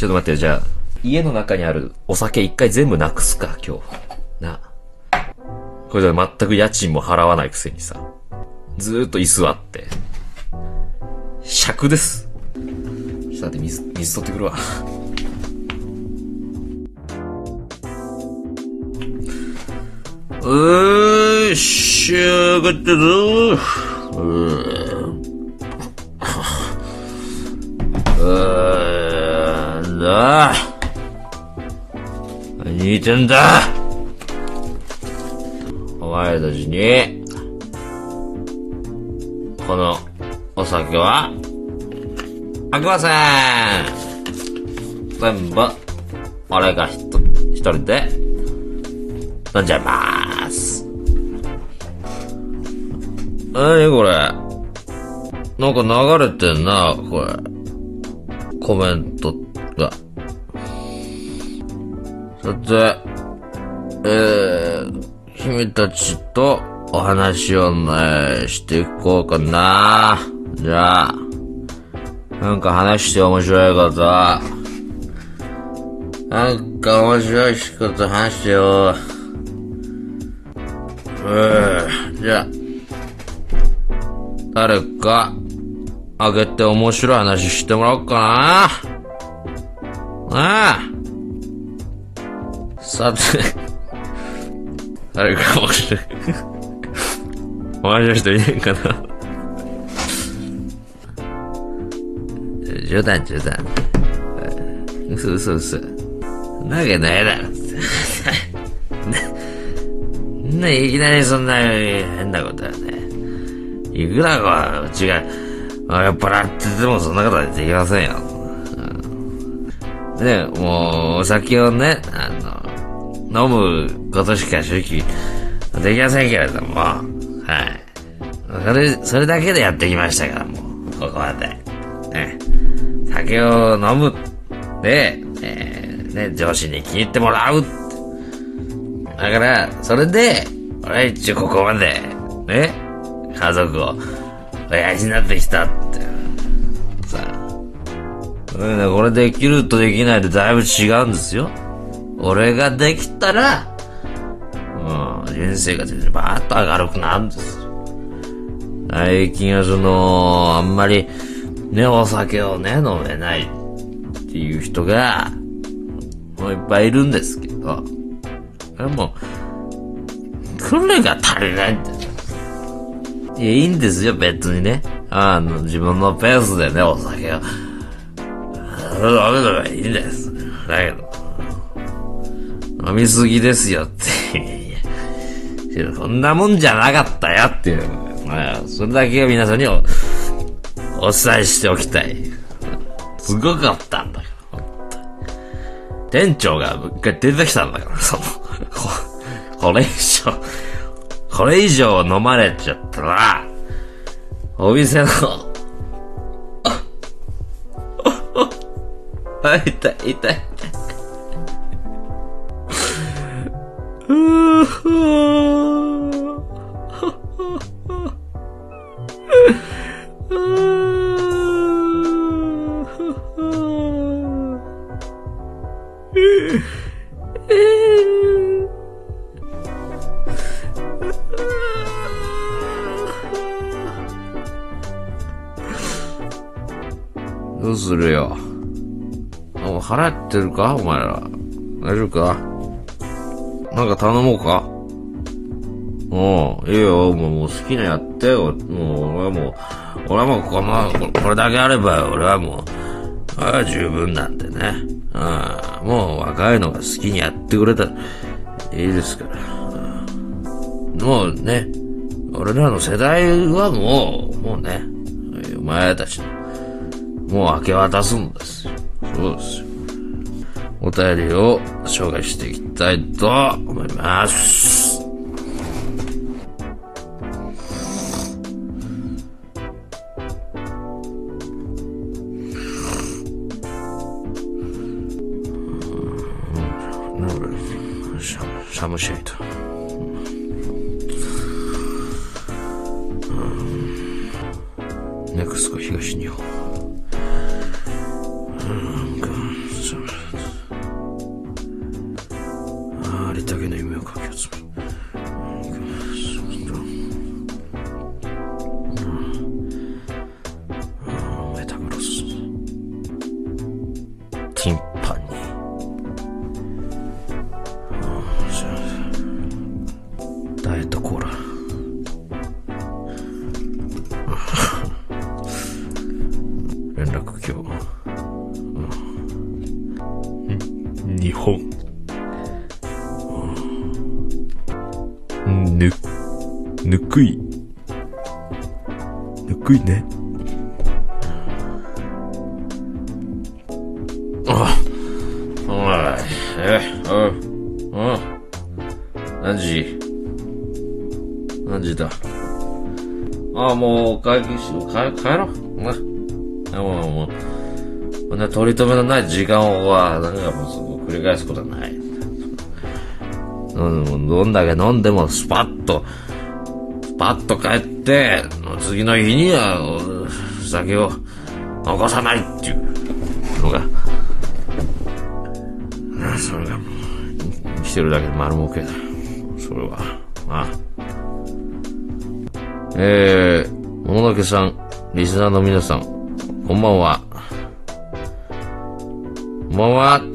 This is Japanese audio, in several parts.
ちょっと待ってよ、じゃあ、家の中にあるお酒一回全部なくすか、今日。な。これで全く家賃も払わないくせにさ。ずーっと居座って。尺です。さて、水、水取ってくるわ。うーしゃがったぞ。うー何言ってんだお前たちに、このお酒は、あきません全部、俺がひと一人で、飲んじゃいます。なにこれなんか流れてんな、これ。コメントが。さて、えー、君たちとお話をね、していこうかな。じゃあ、なんか話して面白いこと。なんか面白いこと話してよ。うん、じゃあ、誰か、あげて面白い話してもらおうかな。ああ。さて、誰か面白い。面白い人いねえかな。冗談冗談。嘘嘘嘘。なわけないだろ。ね、いきなりそんな変なことはね。いくらかうちが酔っ払っててもそんなことはできませんよ。うんね、もうお酒をね、あの、飲むことしか正直できませんけれども、はい。それ、それだけでやってきましたから、もう、ここまで。ね、酒を飲む。で、えー、ね、上司に気に入ってもらう。だから、それで、俺は一応ここまで、ね、家族を、親父になってきたって。さあ。これできるとできないでだいぶ違うんですよ。俺ができたら、うん、人生が全然バーッと明るくなるんですよ。最近はその、あんまり、ね、お酒をね、飲めないっていう人が、もういっぱいいるんですけど、これも、訓練が足りないんです。いや、いいんですよ、別にね。あの、自分のペースでね、お酒を、飲めればいいんです。だけど、飲みすぎですよって。そんなもんじゃなかったよっていう。まあ、それだけを皆さんにお、お伝えしておきたい。すごかったんだから、本当に店長が一回出てきたんだから、その、こ これ以上、これ以上飲まれちゃったら、お店の、あ、痛い、痛い、痛い。どうするよ？もう腹減ってるか？お前ら。大丈夫か？なんか頼もうか？う、いいよ。もうもう好きなやってよ。もう俺はもう、俺はもうこの、これだけあれば俺はもう、ああ十分なんでね。うんもう若いのが好きにやってくれたらいいですから。もうね、俺らの世代はもう、もうね、お前たちの、もう明け渡すんですよ。そうですよ。お便りを紹介していきたいと思います。寒しないと。ネクスコ東日本。ありったけの夢をかき集めダイエットコーラ。連絡今日。日本。ぬ、ぬくい。ぬくいね。あ、もう、会計しよう。帰、帰ろう。な。もう、もう、こんな取り留めのない時間をは、なんかもう、繰り返すことはない。うん、どんだけ飲んでもスパッと、スパッと帰って、次の日には、お酒を残さないっていうのが、あそれが、生きてるだけで丸儲けだ。それは、あえー、もののけさん、リスナーの皆さん、こんばんは。こんばんは。こ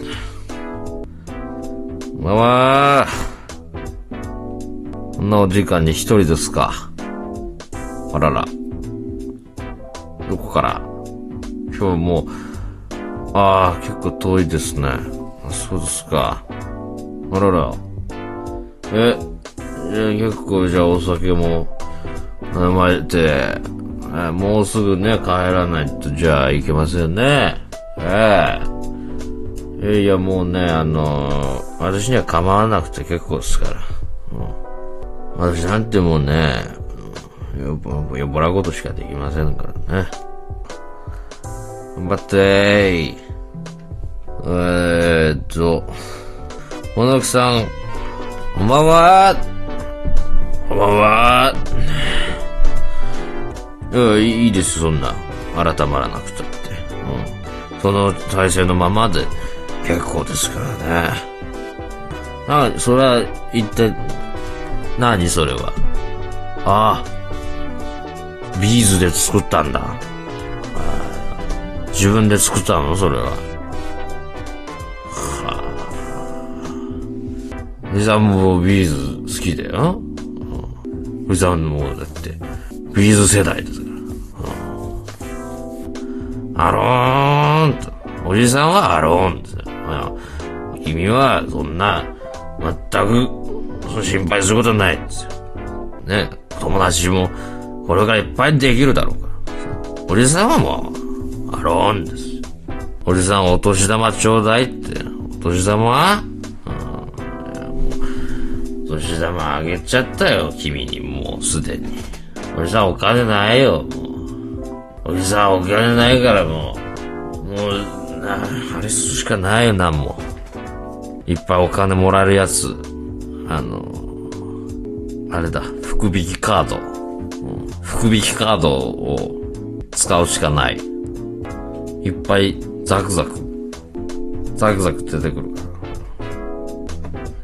んばんは。こんなお時間に一人ですか。あらら。どこから？今日もう、ああ、結構遠いですね。あ、そうですか。あらら。え、え結構じゃあお酒も飲まれて、えもうすぐね、帰らないとじゃあいけませんね。えええいや、もうね、あのー私には構わなくて結構ですから。うん、私なんてもうね、よぼ、よぼらことしかできませんからね。頑張ってーえーっと、ものくさん、こんばんはこんばんは。いや、いいです、そんな。改まらなくたって。うん。その体勢のままで結構ですからね。な、それは、一体、何それは？ああ。ビーズで作ったんだ。ああ自分で作ったの？それははあ。ふじさんもビーズ好きだよ。ふじさんもだって、ビーズ世代です。 Alone と。おじさんは Alone ですよ。君はそんな、全く、心配することないんですよ。ね、友達も、これからいっぱいできるだろうから。おじさんはもう、アローンです。おじさんお年玉ちょうだいって。お年玉は、うんお年玉あげちゃったよ、君にもうすでに。おじさんお金ないよ、もう。おじさんお金ないからもう、もう、な、あれするしかないよ、なんも。いっぱいお金もらえるやつ。あの、あれだ、福引きカード。福引きカードを使うしかない。いっぱいザクザク、ザクザク出てくるか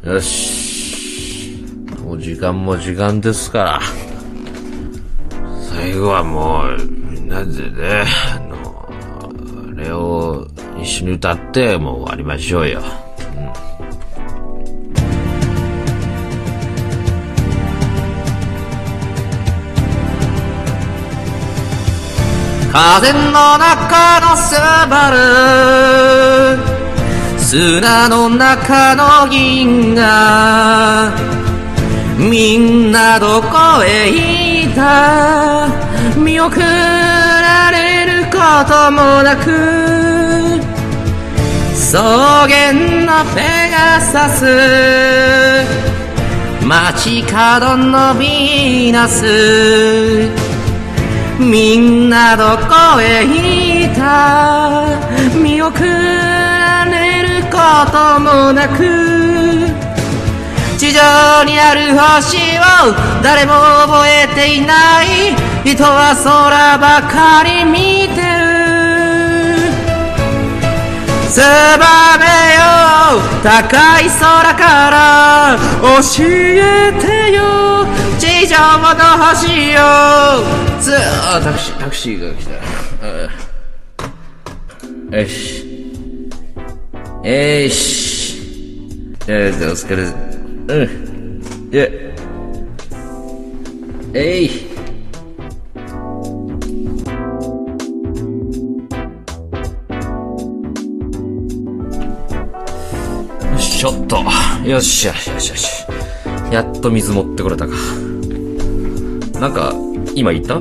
ら。よし。もう時間も時間ですから。最後はもう、みんでね、あの、あれを一緒に歌って、もう終わりましょうよ。風の中のスバル。砂の中の銀河。みんなどこへ行った？見送られることもなく草原のペガサス街角のヴィーナスみんなどこへ行った？見送られることもなく地上にある星を誰も覚えていない。人は空ばかり見てる。ツバメよ高い空から教えてよ。地上もの星よ。ずあタクシータクシーが来た。よし。えいし。えー、お疲れ。うん。え。えい。ちょっと。よっしゃ、よしよしよし。やっと水持ってこれたか。なんか、今言った？